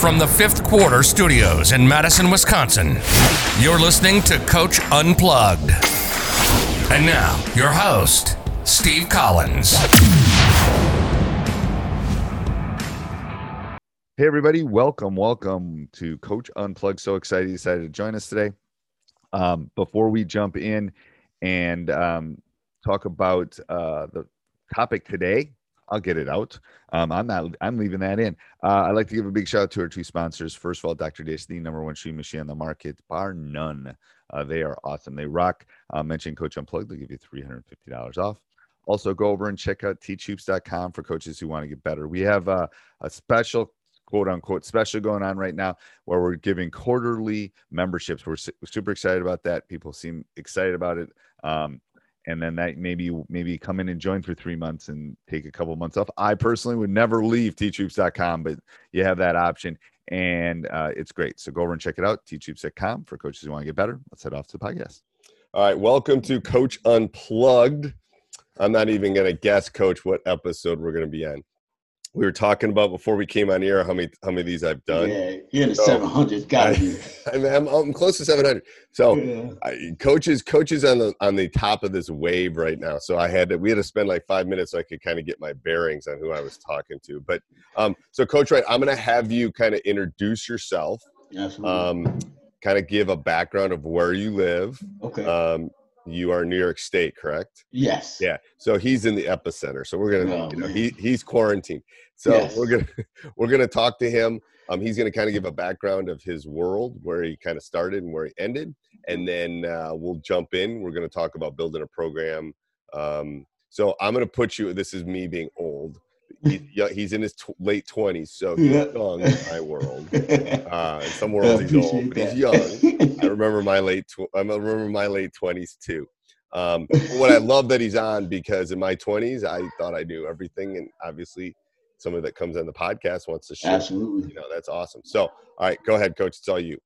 From the fifth quarter studios in Madison, Wisconsin, you're listening to Coach Unplugged. And now, your host, Steve Collins. Hey, everybody, welcome, welcome to Coach Unplugged. So excited you decided to join us today. Um, before we jump in and um, talk about uh, the topic today, I'll get it out. Um, I'm not. I'm leaving that in. Uh, I'd like to give a big shout out to our two sponsors. First of all, Dr. Dish, the number one shoe machine on the market, bar none. Uh, they are awesome. They rock. Uh, mention Coach Unplugged. They'll give you $350 off. Also, go over and check out teachhoops.com for coaches who want to get better. We have uh, a special quote unquote special going on right now where we're giving quarterly memberships. We're su- super excited about that. People seem excited about it. Um, and then that maybe maybe come in and join for three months and take a couple months off. I personally would never leave teachhoops.com, but you have that option and uh, it's great. So go over and check it out, teachhoops.com for coaches who want to get better. Let's head off to the podcast. All right, welcome to Coach Unplugged. I'm not even going to guess, Coach, what episode we're going to be on we were talking about before we came on here how many how many of these I've done. Yeah, you're in the so, 700s. Got to be. I'm, I'm, close to 700. So, yeah. I, coaches coaches on the on the top of this wave right now. So I had to we had to spend like five minutes so I could kind of get my bearings on who I was talking to. But um, so Coach Wright, I'm going to have you kind of introduce yourself. Absolutely. Um, kind of give a background of where you live. Okay. Um, you are New York State, correct? Yes. Yeah. So he's in the epicenter. So we're gonna, oh, you know, he he's quarantined. So yes. we're gonna we're gonna talk to him. Um, he's gonna kind of give a background of his world, where he kind of started and where he ended, and then uh, we'll jump in. We're gonna talk about building a program. Um, so I'm gonna put you. This is me being old. He, he's in his t- late twenties, so he's yeah. young in my world. Uh, in some worlds he's old, but he's young. I remember my late. Tw- I remember my late twenties too. Um, what I love that he's on because in my twenties I thought I knew everything, and obviously somebody that comes on the podcast wants to share. Absolutely, you know that's awesome. So, all right, go ahead, Coach. It's all you.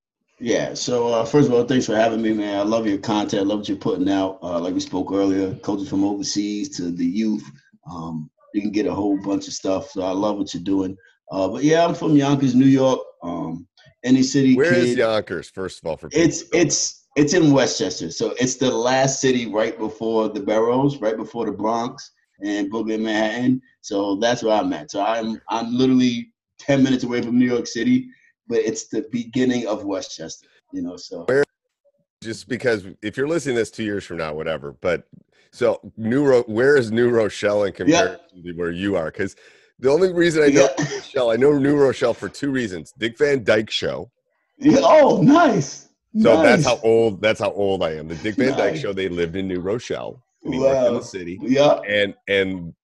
Yeah. So uh, first of all, thanks for having me, man. I love your content. I love what you're putting out. Uh, like we spoke earlier, coaches from overseas to the youth. Um, you can get a whole bunch of stuff. So I love what you're doing. Uh, but yeah, I'm from Yonkers, New York. Um, any city. Where kid. is Yonkers? First of all, for it's it's it's in Westchester, so it's the last city right before the boroughs, right before the Bronx and Brooklyn, Manhattan. So that's where I'm at. So I'm I'm literally ten minutes away from New York City, but it's the beginning of Westchester. You know, so. Where, just because if you're listening this two years from now, whatever, but so New Ro- where is New Rochelle in comparison yeah. to where you are? Because the only reason I know yeah. Rochelle, I know New Rochelle for two reasons: Dick Van Dyke Show. Yeah. Oh, nice. So nice. that's how old. That's how old I am. The Dick Van nice. Dyke Show. They lived in New Rochelle. And he wow. worked in the city. Yeah. And and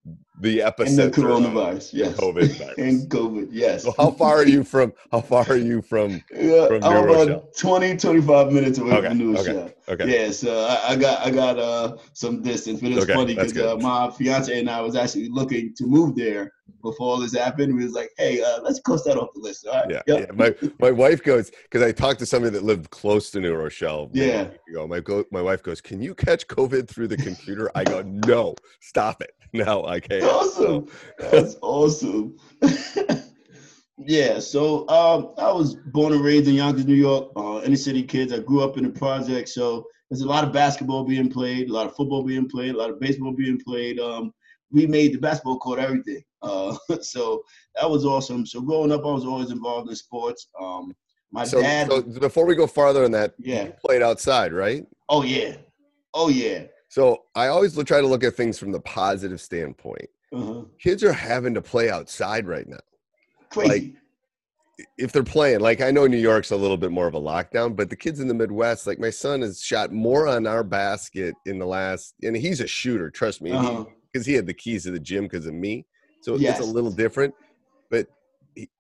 the epicenter and the coronavirus, yes. COVID virus. and COVID, yes. So how far are you from how far are you from, yeah, from I'm about 20, 25 minutes away okay, from New okay, Rochelle. Okay. Yeah, so I, I got I got uh some distance, but it's okay, funny because uh, my fiance and I was actually looking to move there before all this happened. We was like, hey, uh, let's cross that off the list. All right. Yeah. Yep. yeah. My my wife goes because I talked to somebody that lived close to New Rochelle. Yeah. Ago. My go, my wife goes, can you catch COVID through the computer? I go, no, stop it. No, I can't. Awesome. That's awesome. yeah. So um, I was born and raised in Yonkers, New York. Uh, inner city kids. I grew up in the project, so there's a lot of basketball being played, a lot of football being played, a lot of baseball being played. Um, we made the basketball court everything. Uh, so that was awesome. So growing up, I was always involved in sports. Um, my so, dad. So before we go farther on that, yeah, you played outside, right? Oh yeah, oh yeah. So I always try to look at things from the positive standpoint. Uh-huh. Kids are having to play outside right now. Crazy. Like, if they're playing, like I know New York's a little bit more of a lockdown, but the kids in the Midwest, like my son has shot more on our basket in the last, and he's a shooter, trust me, because uh-huh. he, he, had the keys to the gym because of me. So yes. it's a little different, but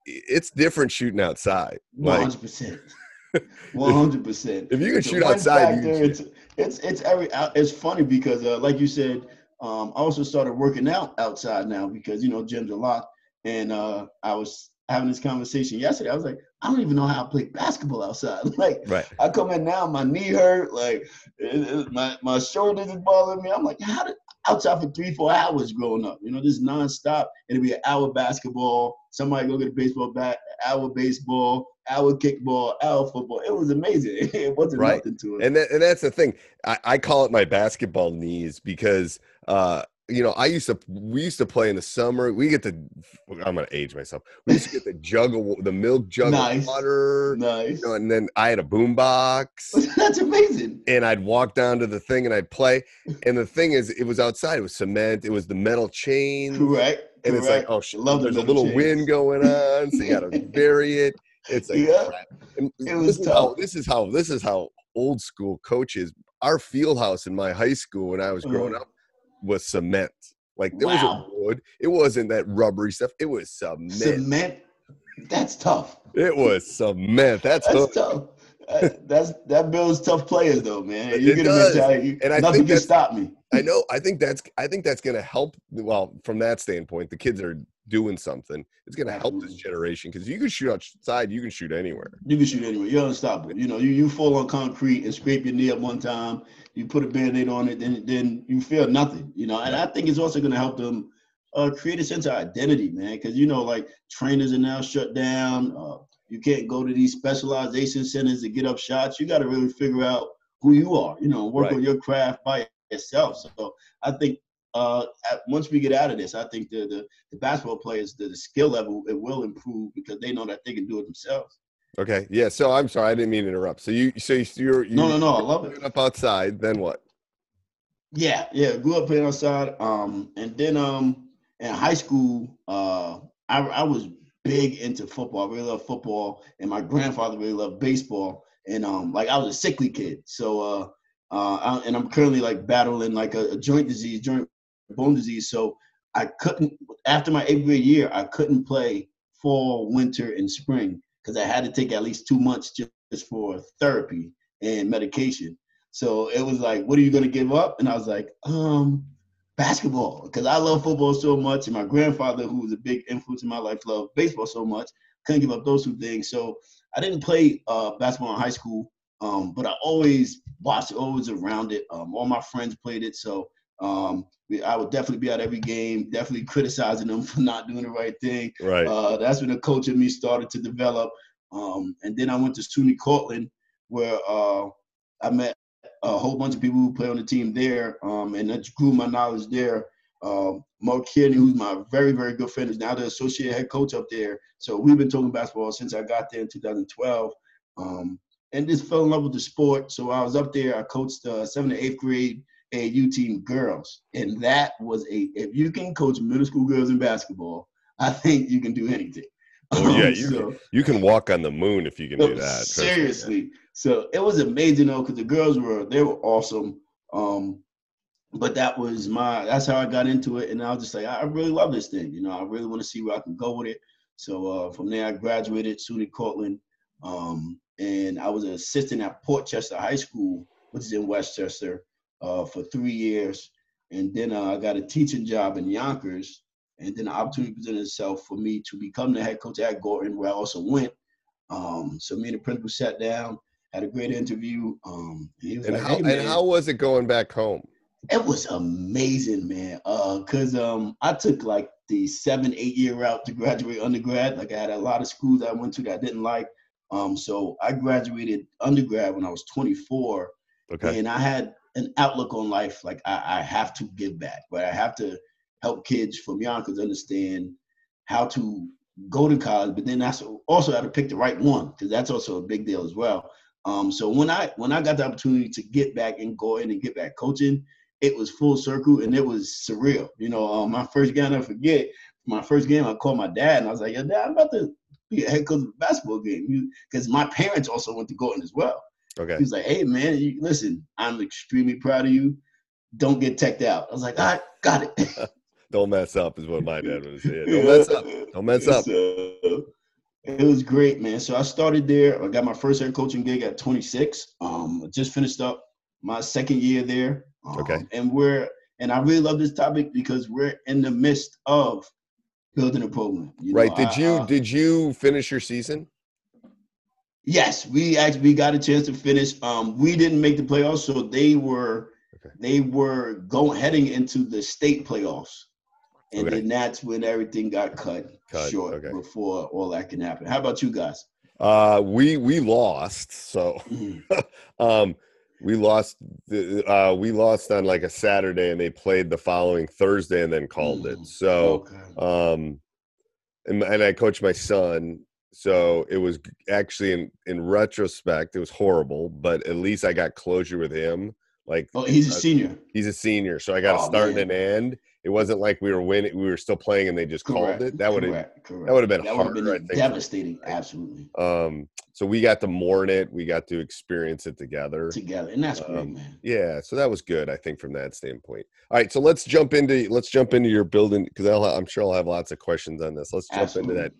it's different shooting outside. One hundred percent. One hundred percent. If you can shoot outside, factor, can shoot. It's it's every. It's funny because, uh, like you said, um, I also started working out outside now because you know gyms are locked, and uh, I was having this conversation yesterday. I was like, I don't even know how I play basketball outside. Like, right. I come in now, my knee hurt, like it, it, my my shoulders is bothering me. I'm like, how did outside for three, four hours growing up? You know, this nonstop. It'd be an hour basketball. Somebody go get a baseball bat, hour baseball, hour kickball, our football. It was amazing. It wasn't right. nothing to it. And that, and that's the thing. I, I call it my basketball knees because uh, you know, I used to we used to play in the summer. We get to I'm gonna age myself. We used to get the jug of the milk jug nice. of water. Nice. You know, and then I had a boom box. That's amazing. And I'd walk down to the thing and I'd play. And the thing is, it was outside. It was cement. It was the metal chain. Correct. And Correct. it's like, oh, shit, Love there's a little chains. wind going on, so you got to bury it. It's like, yeah. it was this tough. How, this is how this is how old school coaches. Our field house in my high school when I was growing uh-huh. up was cement. Like there wow. was wood. It wasn't that rubbery stuff. It was cement. Cement. That's tough. It was cement. That's, that's tough. Uh, that's that builds tough players though, man. You it does. You, and I nothing think can stop me. I know. I think that's. I think that's going to help. Well, from that standpoint, the kids are doing something. It's going to help this generation because you can shoot outside, you can shoot anywhere. You can shoot anywhere. You're unstoppable. You know, you, you fall on concrete and scrape your knee up one time. You put a band-aid on it, then then you feel nothing. You know, and I think it's also going to help them uh, create a sense of identity, man. Because you know, like trainers are now shut down. Uh, you can't go to these specialization centers to get up shots. You got to really figure out who you are. You know, work right. on your craft by yourself. So I think uh, once we get out of this, I think the the, the basketball players, the, the, skill level, it will improve because they know that they can do it themselves. Okay. Yeah. So I'm sorry, I didn't mean to interrupt. So you, so you're, you no, no, no. I love it. Up outside, then what? Yeah, yeah. Grew up playing outside, um, and then um, in high school, uh, I, I was big into football. I really love football, and my grandfather really loved baseball. And um, like I was a sickly kid, so uh, uh, I, and I'm currently like battling like a, a joint disease, joint bone disease. So I couldn't after my eighth grade year, I couldn't play fall, winter, and spring because I had to take at least two months just for therapy and medication. So it was like, what are you gonna give up? And I was like, um, basketball, because I love football so much, and my grandfather, who was a big influence in my life, loved baseball so much. Couldn't give up those two things. So I didn't play uh, basketball in high school, um, but I always watched, always around it. Um, all my friends played it, so um, I would definitely be at every game, definitely criticizing them for not doing the right thing. Right. Uh, that's when the coach in me started to develop. Um, and then I went to SUNY Cortland, where uh, I met a whole bunch of people who play on the team there, um, and that grew my knowledge there. Um, Mark Kearney, who's my very, very good friend, is now the associate head coach up there. So we've been talking basketball since I got there in 2012. Um, and just fell in love with the sport. So I was up there. I coached uh, seventh and eighth grade AU team girls, and that was a if you can coach middle school girls in basketball, I think you can do anything. Oh yeah, you so, can, you can walk on the moon if you can do that. Seriously, so it was amazing though because the girls were they were awesome. Um, but that was my that's how I got into it, and I was just like I really love this thing. You know, I really want to see where I can go with it. So uh, from there, I graduated SUNY Cortland, um, and I was an assistant at Port Chester High School, which is in Westchester uh, for three years. And then uh, I got a teaching job in Yonkers. And then the opportunity presented itself for me to become the head coach at Gorton, where I also went. Um, so me and the principal sat down, had a great interview. Um, and, and like, how hey, and how was it going back home? It was amazing, man. Uh, cause um, I took like the seven, eight year route to graduate undergrad. Like I had a lot of schools I went to that I didn't like. Um, so I graduated undergrad when I was 24. Okay. And I had an outlook on life like I, I have to give back, but I have to help kids from Yonkers understand how to go to college, but then that's also how to pick the right one because that's also a big deal as well. Um, so when I when I got the opportunity to get back and go in and get back coaching, it was full circle and it was surreal. You know, um, my first game, I forget, my first game, I called my dad and I was like, "Yo, dad, I'm about to be a head coach of a basketball game," because my parents also went to Gorton as well. Okay. He's like, "Hey, man, you, listen, I'm extremely proud of you. Don't get teched out." I was like, "All right, got it." Don't mess up is what my dad would say. Don't mess up. Don't mess up. So, it was great, man. So I started there. I got my first head coaching gig at 26. Um, I just finished up my second year there. Um, Okay. And we're and I really love this topic because we're in the midst of building a program. you know. Right. Did I- you uh, did you finish your season? Yes, we actually we got a chance to finish. Um, we didn't make the playoffs, so they were Okay. they were going heading into the state playoffs, and Okay. then that's when everything got cut, Cut, short okay. before all that can happen. How about you guys? Uh we we lost. So Mhm. um we lost the uh we lost on like a Saturday and they played the following Thursday and then called it. Mm, So okay. um and, and I coached my son so it was actually in in retrospect it was horrible but at least I got closure with him like oh, he's a uh, senior. he's a senior so I got a Oh, start man. and an end it wasn't like we were winning we were still playing and they just Correct. called it that would have correct, correct. that would've been that would've harder, I think, for- devastating. Absolutely um so we got to mourn it we got to experience it together together, and that's great, Um, man. yeah so that was good i think from that standpoint all right so let's jump into let's jump into your building because i'm sure i'll have lots of questions on this let's jump Absolutely. into that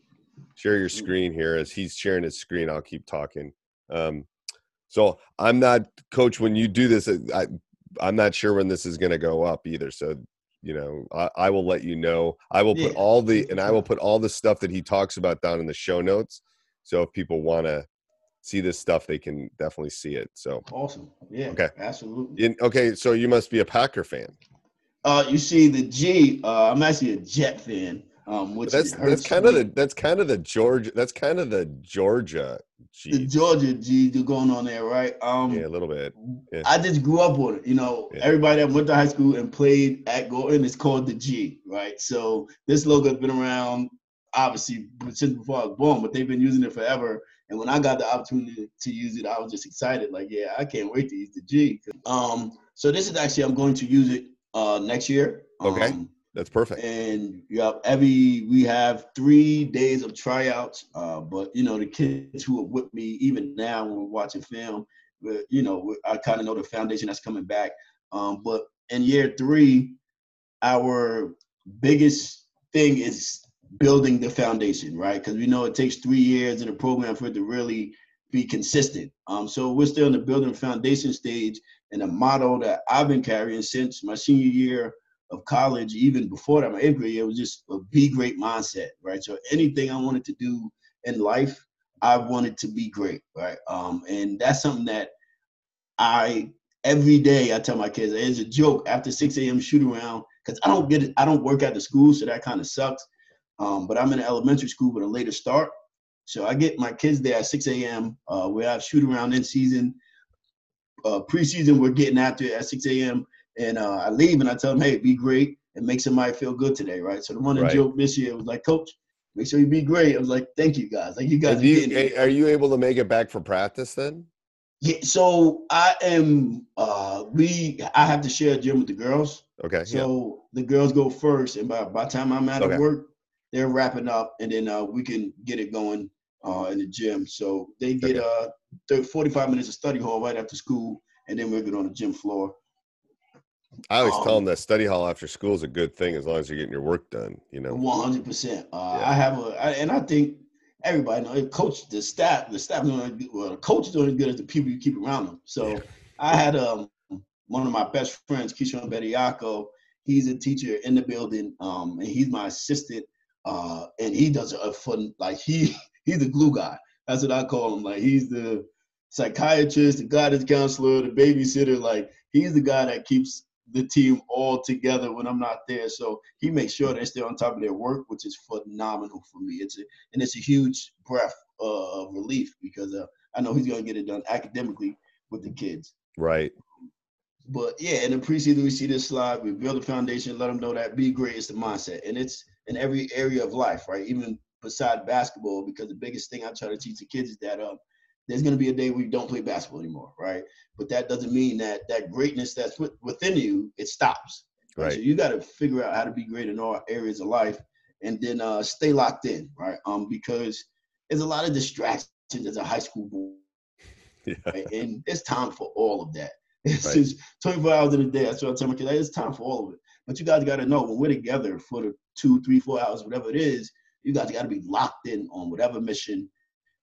share your screen here as he's sharing his screen i'll keep talking um so i'm not coach when you do this uh, I, i'm not sure when this is going to go up either so you know I, I will let you know i will put Yeah, all the and i will put all the stuff that he talks about down in the show notes so if people want to see this stuff they can definitely see it so Awesome. Yeah. Okay. Absolutely. in, okay so you must be a packer fan Uh, you see the G. Uh, I'm actually a Jet fan. Um, which that's that's kind of the that's kind of the Georgia that's kind of the Georgia G. the. Georgia G going on there, right? Um, Yeah, a little bit. yeah. I just grew up with it. You know, Yeah. everybody that went to high school and played at Gorton is called the G, right? So this logo has been around obviously since before I was born, but they've been using it forever. And when I got the opportunity to use it, I was just excited. Like, yeah, I can't wait to use the G. Um, so this is actually I'm going to use it uh next year. Okay. Um, That's perfect. and you have every we have three days of tryouts uh but you know the kids who are with me even now when we're watching film we- you know i kind of know the foundation that's coming back um but in year three our biggest thing is building the foundation right because we know it takes three years in a program for it to really be consistent um so we're still in the building foundation stage and a motto that i've been carrying since my senior year of college, even before that, my eighth grade year, was just a be great mindset, right? So anything I wanted to do in life, I wanted to be great, right? Um, and that's something that I every day I tell my kids it's a joke after 6 a.m. shoot around because I don't get it, I don't work at the school, so that kind of sucks. Um, but I'm in elementary school with a later start. So I get my kids there at 6 a.m. Uh, we have shoot around in season. Uh, preseason, we're getting after it at 6 a.m. And uh, I leave and I tell them, hey, be great and make somebody feel good today, right? So the running Right. joke this year was like, Coach, make sure you be great. I was like, thank you guys. Like you guys are do getting it. you, are you able to make it back for practice then? Yeah, so I am. Uh, we I have to share a gym with the girls. Okay. yeah. So the girls go first, and by by time I'm out Okay. of work, they're wrapping up, and then uh, we can get it going uh, in the gym. So they get uh 30, 45 minutes of study hall right after school, and then we're good on the gym floor. I always tell um, them that study hall after school is a good thing as long as you're getting your work done. You know. One hundred percent. Uh, I have a, I, and I think everybody know. Coach, the staff, the staff doing well. The coach is doing as good as the people you keep around them. So Yeah. I had um one of my best friends, Keishon Bediako. He's a teacher in the building, um, and he's my assistant. Uh, and he does a fun like he he's the glue guy. That's what I call him. Like he's the psychiatrist, the guidance counselor, the babysitter. Like he's the guy that keeps the team all together when I'm not there. So he makes sure they stay on top of their work, which is phenomenal for me. It's a, and it's a huge breath uh, of relief because uh, I know he's going to get it done academically with the kids. Right. but yeah, in the preseason, we see this slide. We build a foundation, let them know that be great is the mindset, and it's in every area of life, right? Even beside basketball, because the biggest thing I try to teach the kids is that uh, there's going to be a day where you don't play basketball anymore, right? But that doesn't mean that that greatness that's within you it stops. Right. right. So you got to figure out how to be great in all areas of life, and then uh, stay locked in, right? Um, because there's a lot of distractions as a high school boy, yeah. right? and it's time for all of that. It's right. just 24 hours in a day. That's what I tell my kids. It's time for all of it. But you guys got to know when we're together for the two, three, four hours, whatever it is, you guys got to be locked in on whatever mission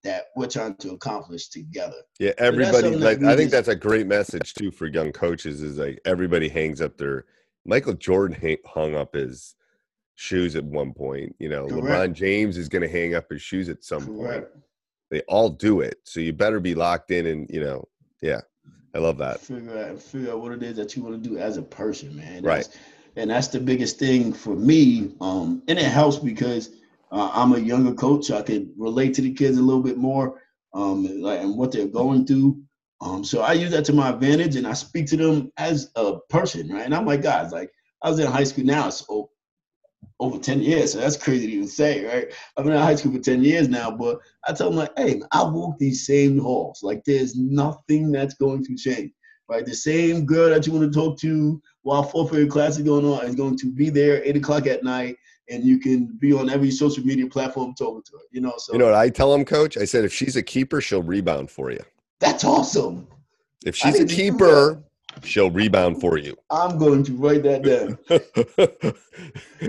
that we're trying to accomplish together. Yeah, everybody. So like, I think that's a great message too for young coaches. Is like everybody hangs up their. Michael Jordan hung up his shoes at one point. You know, Correct. LeBron James is going to hang up his shoes at some Correct. point. They all do it, so you better be locked in. And you know, yeah, I love that. Figure out, figure out what it is that you want to do as a person, man. That's, right. And that's the biggest thing for me. Um, and it helps because uh, I'm a younger coach. I can relate to the kids a little bit more, um, and what they're going through. Um, so I use that to my advantage, and I speak to them as a person, right? And I'm like, guys, like I was in high school now, so over 10 years, so that's crazy to even say, right? I've been in high school for 10 years now, but I tell them like, hey, I walk these same halls. Like there's nothing that's going to change. Right? The same girl that you want to talk to while fourth period class is going on is going to be there eight o'clock at night and you can be on every social media platform talking to her. You know, so you know what I tell him, coach? I said if she's a keeper, she'll rebound for you. That's awesome. If she's a keeper, she'll rebound for you. I'm going to write that down.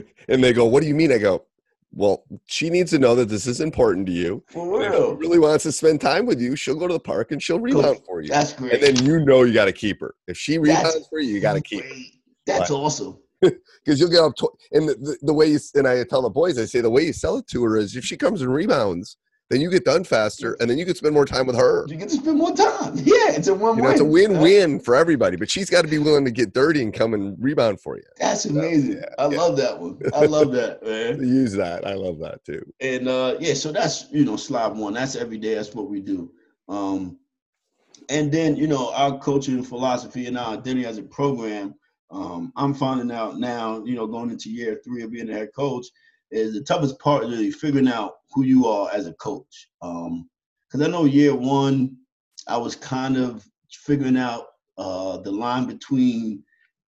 and they go, What do you mean? I go, Well, she needs to know that this is important to you. For real. If she really wants to spend time with you, she'll go to the park and she'll rebound for you. That's great. And then you know you got to keep her. If she rebounds That's for you, you got to keep her. That's right. awesome because you'll get up to, and the, the, the, way you and I tell the boys, I say the way you sell it to her is if she comes and rebounds, then you get done faster, and then you can spend more time with her. You get to spend more time. Yeah, it's a win-win. You know, it's a win-win for everybody, but she's got to be willing to get dirty and come and rebound for you. That's amazing. So, yeah, I yeah. love that one. I love that, man. Use that. I love that too. And uh, yeah, so that's you know slide one. That's every day. That's what we do. Um, and then you know our coaching philosophy and our identity as a program um, I'm finding out now, you know, going into year three of being a head coach, is the toughest part really figuring out who you are as a coach. Because um, I know year one, I was kind of figuring out uh, the line between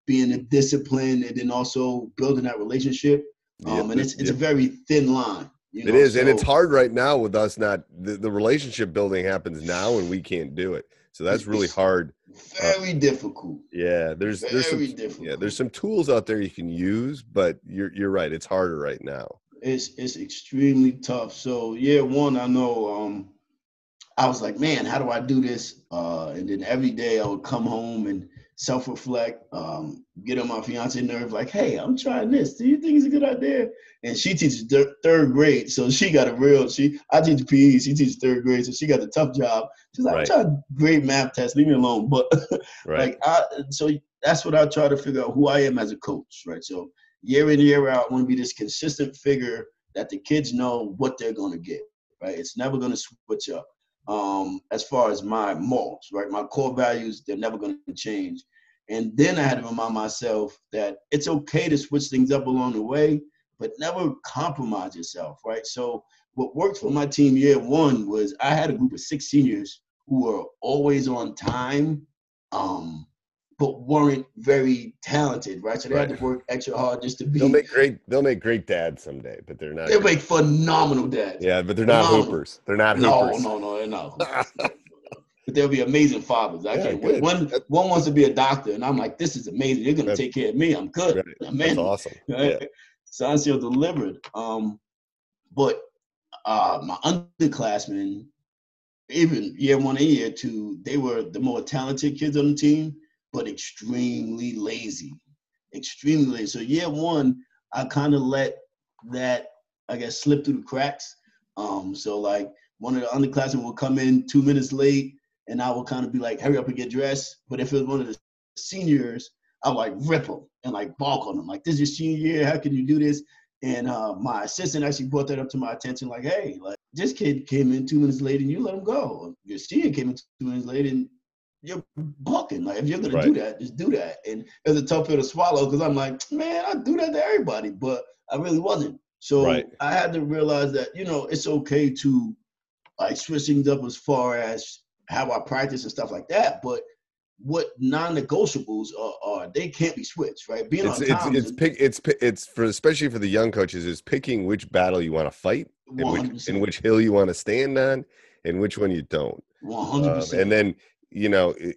being a discipline and then also building that relationship. Um, yep, and it's it's yep. a very thin line. You know? It is, so, and it's hard right now with us not the, the relationship building happens now, and we can't do it. So that's really hard. Very uh, difficult. Yeah, there's Very there's some difficult. yeah there's some tools out there you can use, but you're you're right. It's harder right now. It's it's extremely tough. So yeah, one I know. Um, I was like, man, how do I do this? Uh, and then every day I would come home and self-reflect, um, get on my fiance nerve, like, hey, I'm trying this. Do you think it's a good idea? And she teaches th- third grade, so she got a real. She I teach PE, she teaches third grade, so she got a tough job. She's like, right. I'm trying great math test, leave me alone. But right. like, I so that's what I try to figure out who I am as a coach, right? So year in year out, I want to be this consistent figure that the kids know what they're going to get, right? It's never going to switch up um, as far as my morals, right? My core values, they're never going to change. And then I had to remind myself that it's okay to switch things up along the way, but never compromise yourself, right? So what worked for my team year one was I had a group of six seniors who were always on time, um, but weren't very talented, right? So they right. had to work extra hard just to be. They'll make great. They'll make great dads someday, but they're not. They'll make phenomenal dads. Yeah, but they're not phenomenal. hoopers. They're not hoopers. No, no, no, they're not. but they'll be amazing fathers. I yeah, can't. One one wants to be a doctor, and I'm like, this is amazing. You're gonna take care of me. I'm good. Right. That's awesome. Right? Yeah. delivered. Um, but uh, my underclassmen, even year one and year two, they were the more talented kids on the team but extremely lazy, extremely lazy. So year one, I kind of let that, I guess, slip through the cracks. Um, so like one of the underclassmen will come in two minutes late, and I will kind of be like, hurry up and get dressed. But if it was one of the seniors, I would like rip them and like balk on them. Like, this is your senior year. How can you do this? And uh, my assistant actually brought that up to my attention, like, hey, like this kid came in two minutes late and you let him go. Your senior came in two minutes late and you're bucking. Like if you're gonna right. do that, just do that. And it was a tough pill to swallow because I'm like, man, I do that to everybody, but I really wasn't. So right. I had to realize that you know it's okay to like switch things up as far as how I practice and stuff like that. But what non-negotiables are, are they can't be switched, right? Being it's, on time it's it's, pick, it's it's for especially for the young coaches is picking which battle you want to fight and which, and which hill you want to stand on and which one you don't. One hundred percent. Um, and then you know it,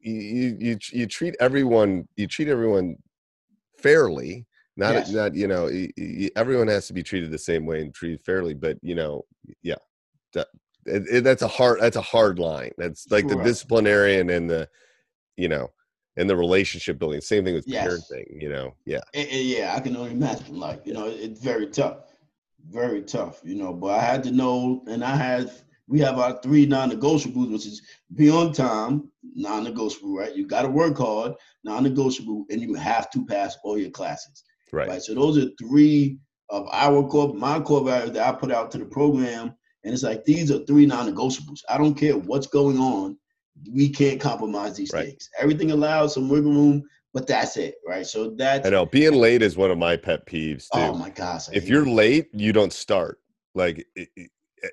you, you you treat everyone you treat everyone fairly not yes. not you know everyone has to be treated the same way and treated fairly but you know yeah that, it, it, that's a hard that's a hard line that's like the disciplinarian and the you know and the relationship building same thing with yes. parenting you know yeah yeah i can only imagine like you know it's very tough very tough you know but i had to know and i had we have our three non-negotiables which is be on time non-negotiable right you got to work hard non-negotiable and you have to pass all your classes right, right? so those are three of our core my core values that i put out to the program and it's like these are three non-negotiables. I don't care what's going on. We can't compromise these right. things. Everything allows some wiggle room, but that's it, right? So that I know being late is one of my pet peeves too. Oh my gosh! I if you're late, you don't start. Like it, it,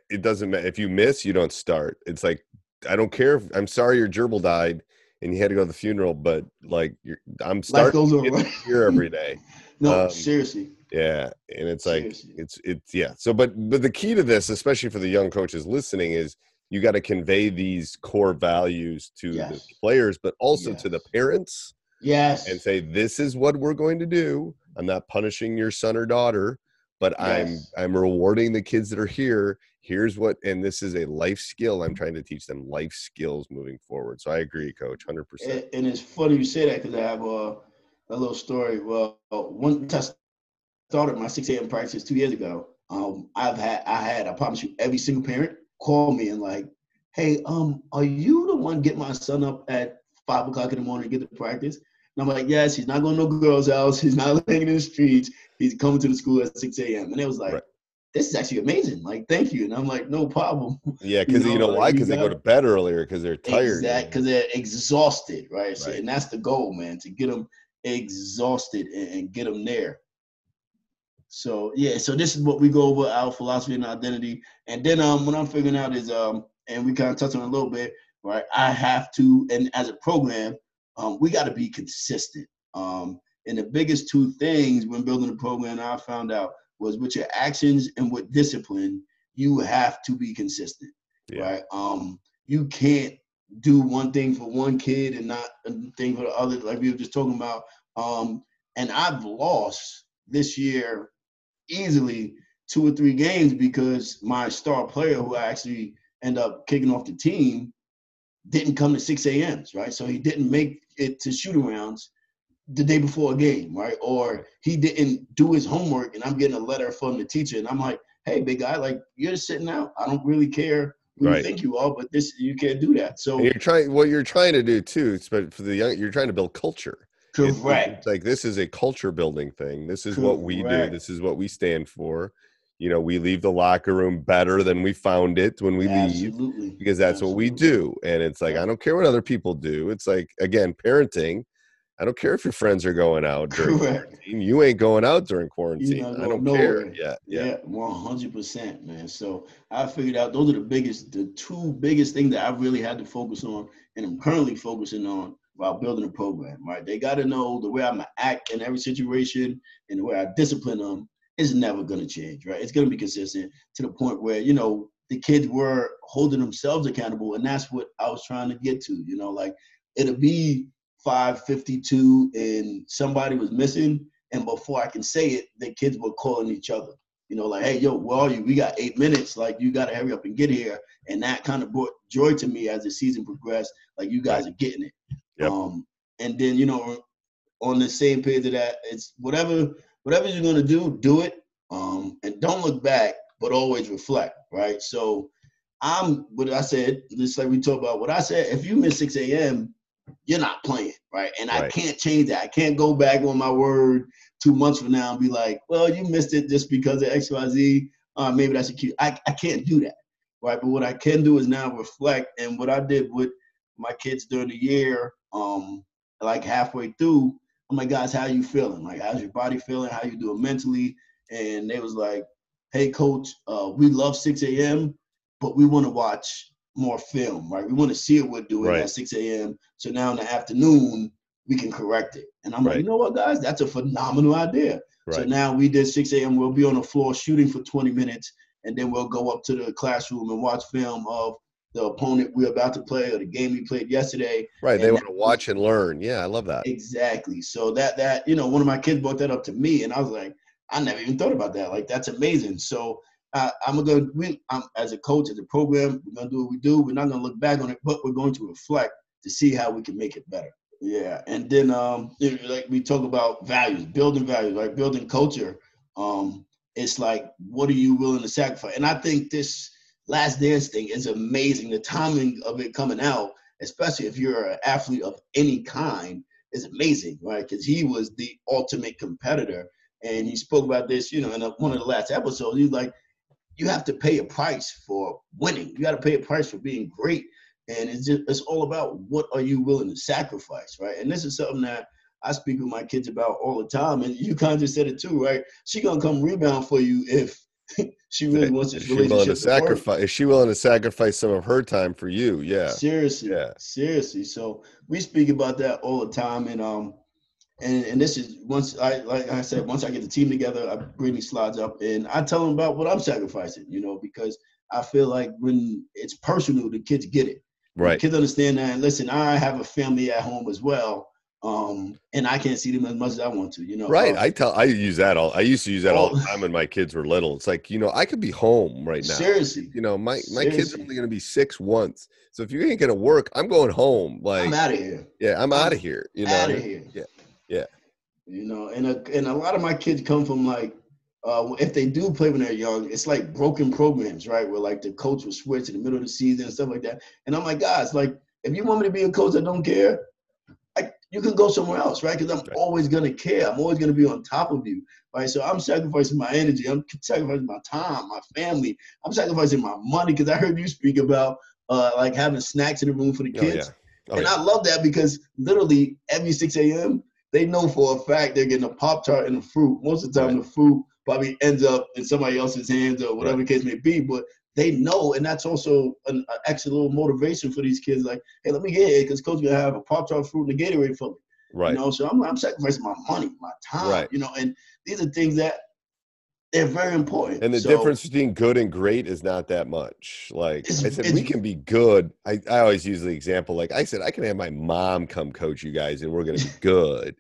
it, doesn't matter if you miss, you don't start. It's like I don't care. If, I'm sorry your gerbil died and you had to go to the funeral, but like I'm starting here every day. no, um, seriously. Yeah, and it's like Seriously. it's it's yeah. So, but but the key to this, especially for the young coaches listening, is you got to convey these core values to yes. the players, but also yes. to the parents. Yes, and say this is what we're going to do. I'm not punishing your son or daughter, but yes. I'm I'm rewarding the kids that are here. Here's what, and this is a life skill. I'm trying to teach them life skills moving forward. So I agree, Coach, hundred percent. And it's funny you say that because I have a a little story. Well, one i started my 6 a.m. practice two years ago, um, I've had I had I promise you every single parent call me and like, hey, um, are you the one get my son up at five o'clock in the morning to get to practice? And I'm like, yes, he's not going to no girl's house. He's not laying in the streets. He's coming to the school at 6 a.m. And it was like, right. this is actually amazing. Like, thank you. And I'm like, no problem. Yeah, because you, know, you know why? Because they go to bed earlier because they're tired. Exactly, because they're exhausted, right? right. So, and that's the goal, man, to get them exhausted and, and get them there. So yeah, so this is what we go over our philosophy and identity. And then um what I'm figuring out is um and we kind of touched on a little bit, right? I have to, and as a program, um, we got to be consistent. Um, and the biggest two things when building a program I found out was with your actions and with discipline, you have to be consistent. Yeah. Right. Um, you can't do one thing for one kid and not a thing for the other, like we were just talking about. Um, and I've lost this year easily two or three games because my star player, who I actually end up kicking off the team, didn't come to 6 a.m.s, right? So he didn't make it to shoot arounds the day before a game, right? Or he didn't do his homework and I'm getting a letter from the teacher and I'm like, hey, big guy, like you're sitting out. I don't really care who right. you think you are, but this you can't do that. So and you're trying what you're trying to do too, but for the young you're trying to build culture. Correct. It's, it's like this is a culture building thing. This is Correct. what we do. This is what we stand for. You know, we leave the locker room better than we found it when we Absolutely. leave because that's Absolutely. what we do. And it's like I don't care what other people do. It's like again, parenting. I don't care if your friends are going out during Correct. quarantine. You ain't going out during quarantine. I don't nowhere. care. Yeah, yeah, one hundred percent, man. So I figured out those are the biggest, the two biggest things that I really had to focus on, and I'm currently focusing on while building a program, right? They got to know the way I'm gonna act in every situation and the way I discipline them is never gonna change, right? It's gonna be consistent to the point where you know the kids were holding themselves accountable, and that's what I was trying to get to. You know, like it'll be 5:52 and somebody was missing, and before I can say it, the kids were calling each other. You know, like, hey, yo, where are you? We got eight minutes. Like, you got to hurry up and get here. And that kind of brought joy to me as the season progressed. Like, you guys are getting it. Yep. Um, and then you know, on the same page of that, it's whatever whatever you're gonna do, do it. Um, and don't look back, but always reflect, right? So I'm what I said, just like we talked about what I said, if you miss 6 a.m., you're not playing, right? And right. I can't change that. I can't go back on my word two months from now and be like, well, you missed it just because of XYZ. Uh, maybe that's a cue. I, I can't do that, right? But what I can do is now reflect. And what I did with my kids during the year, um, like halfway through, I'm like, guys, how you feeling? Like, how's your body feeling? How you doing mentally? And they was like, hey, coach, uh, we love 6 a.m., but we want to watch more film, right? We want to see what we're doing right. at 6 a.m. So now in the afternoon, we can correct it. And I'm right. like, you know what, guys? That's a phenomenal idea. Right. So now we did 6 a.m. We'll be on the floor shooting for 20 minutes, and then we'll go up to the classroom and watch film of the opponent we're about to play or the game we played yesterday. Right. They want to watch and learn. Yeah, I love that. Exactly. So that that you know, one of my kids brought that up to me, and I was like, I never even thought about that. Like that's amazing. So uh, I'm gonna we I'm, as a coach as a program, we're gonna do what we do. We're not gonna look back on it, but we're going to reflect to see how we can make it better. Yeah, and then um, like we talk about values, building values, like building culture. Um, it's like, what are you willing to sacrifice? And I think this Last Dance thing is amazing. The timing of it coming out, especially if you're an athlete of any kind, is amazing, right? Because he was the ultimate competitor, and he spoke about this, you know, in a, one of the last episodes. He's like, you have to pay a price for winning. You got to pay a price for being great, and it's just it's all about what are you willing to sacrifice, right? And this is something that I speak with my kids about all the time, and you kind of just said it too, right? She gonna come rebound for you if she really wants this relationship. Willing to, to sacrifice? Work. Is she willing to sacrifice some of her time for you? Yeah. Seriously. Yeah. Seriously. So we speak about that all the time, and um, and and this is once I like I said, once I get the team together, I bring these slides up, and I tell them about what I'm sacrificing. You know, because I feel like when it's personal, the kids get it. Right. The kids understand that. And listen, I have a family at home as well um, and I can't see them as much as I want to, you know. Right. Um, I tell I use that all I used to use that all the oh. time when my kids were little. It's like, you know, I could be home right now. Seriously. You know, my my Seriously. kids are only gonna be six once. So if you ain't gonna work, I'm going home. Like I'm out of here. Yeah, I'm, I'm out of here. You know, out of here. Yeah. Yeah. You know, and a, and a lot of my kids come from like uh, if they do play when they're young, it's like broken programs, right? Where like the coach will switch in the middle of the season and stuff like that. And I'm like, guys, like if you want me to be a coach that don't care, you can go somewhere else, right? Because I'm right. always gonna care. I'm always gonna be on top of you, right? So I'm sacrificing my energy. I'm sacrificing my time, my family. I'm sacrificing my money because I heard you speak about uh, like having snacks in the room for the kids, oh, yeah. oh, and yeah. I love that because literally every 6 a.m. they know for a fact they're getting a pop tart and a fruit. Most of the time, right. the fruit probably ends up in somebody else's hands or whatever right. the case may be, but they know, and that's also an, an extra little motivation for these kids. Like, hey, let me get it because coach gonna have a pop tart fruit and a Gatorade for me. Right. You know, so I'm, I'm sacrificing my money, my time. Right. You know, and these are things that they're very important. And the so, difference between good and great is not that much. Like I said, we can be good. I, I always use the example. Like I said, I can have my mom come coach you guys, and we're going to be good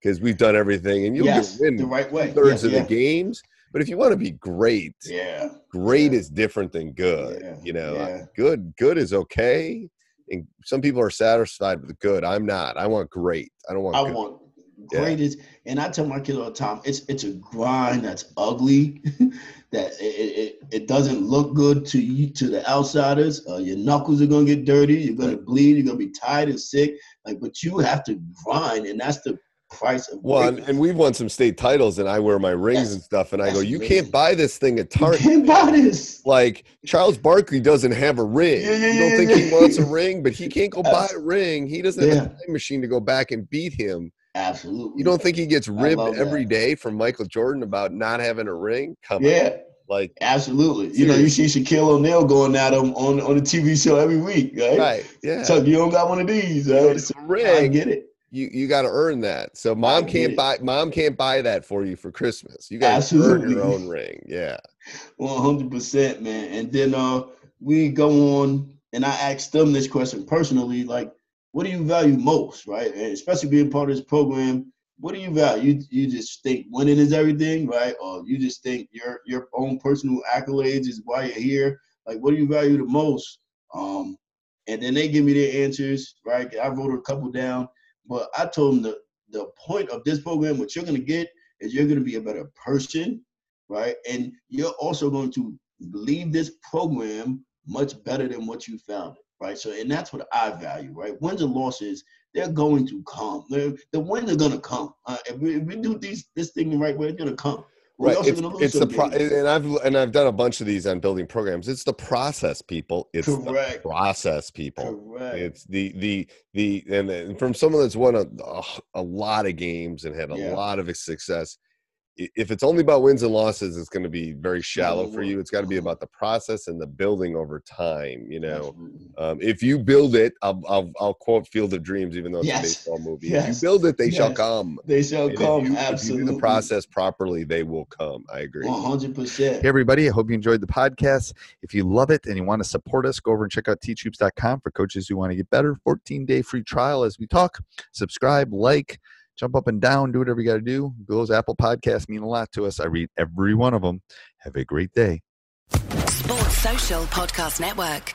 because we've done everything, and you'll yes, win the right way. thirds of yeah. the games. But if you want to be great, yeah, great yeah. is different than good. Yeah. You know, good good is okay. And some people are satisfied with good. I'm not. I want great. I don't want. I good. want great is, and I tell my kids all the time, it's it's a grind that's ugly, that it, it, it doesn't look good to you to the outsiders. Uh, your knuckles are gonna get dirty. You're gonna bleed. You're gonna be tired and sick. Like, but you have to grind, and that's the price of well and, and, we've won some state titles and i wear my rings that's, and stuff and i go you amazing. can't buy this thing at target you can't buy this like charles barkley doesn't have a ring yeah, yeah, you don't yeah, think yeah. he wants a ring but he can't go buy a ring he doesn't have a time machine to go back and beat him absolutely you don't think he gets ribbed every day from michael jordan about not having a ring come yeah on. Like absolutely, seriously. you know, you see Shaquille O'Neal going at him on on the TV show every week, right? Right. Yeah. So you don't got one of these, right? So, ring. I get it you you got to earn that. So mom can't buy mom can't buy that for you for Christmas. You got to earn your own ring. Yeah. One hundred percent, man. And then uh we go on and I asked them this question personally, like, what do you value most, right? And especially being part of this program, what do you value? You, you just think winning is everything, right? Or you just think your your own personal accolades is why you're here. Like, what do you value the most? Um, and then they give me their answers, right? I wrote a couple down. But I told them the, the point of this program, what you're going to get is you're going to be a better person, right? And you're also going to leave this program much better than what you found it, right? So, and that's what I value, right? Wins and losses, they're going to come. They're, the wins are going to come. Uh, if, we, if we do these, this thing the right way, it's going to come. right. It's, it's the pro- and I've and I've done a bunch of these on building programs. It's the process, people. It's Correct. the process, people. Correct. It's the the the and, and from someone that's won a, a, a lot of games and had a yeah. lot of success if it's only about wins and losses, it's going to be very shallow for you. It's got to be about the process and the building over time. You know, um, if you build it, I'll, I'll, I'll, quote Field of Dreams, even though it's yes. a baseball movie. Yes. If you build it, they yes. shall come. They shall and come. If you, Absolutely. If you do the process properly, they will come. I agree. One hundred percent. Hey everybody, I hope you enjoyed the podcast. If you love it and you want to support us, go over and check out teachhoops.com for coaches who want to get better. Fourteen day free trial as we talk. Subscribe, like jump up and down, do whatever you got to do. Those Apple Podcasts mean a lot to us. I read every one of them. Have a great day. Sports Social Podcast Network.